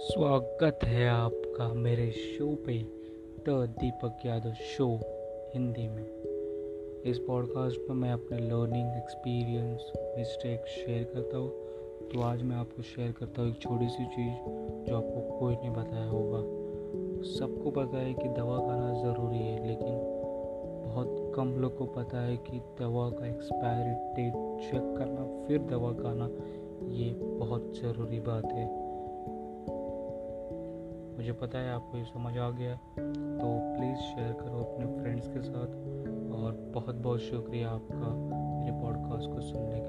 स्वागत है आपका मेरे शो पे द दीपक यादव शो हिंदी में। इस पॉडकास्ट में मैं अपने लर्निंग एक्सपीरियंस मिस्टेक शेयर करता हूँ। तो आज मैं आपको शेयर करता हूँ एक छोटी सी चीज़ जो आपको कोई नहीं बताया होगा। सबको पता है कि दवा खाना ज़रूरी है, लेकिन बहुत कम लोग को पता है कि दवा का एक्सपायरी डेट चेक करना, फिर दवा खाना, ये बहुत ज़रूरी बात है। मुझे पता है आपको ये समझ आ गया। तो प्लीज़ शेयर करो अपने फ्रेंड्स के साथ और बहुत बहुत शुक्रिया आपका मेरे पॉडकास्ट को सुनने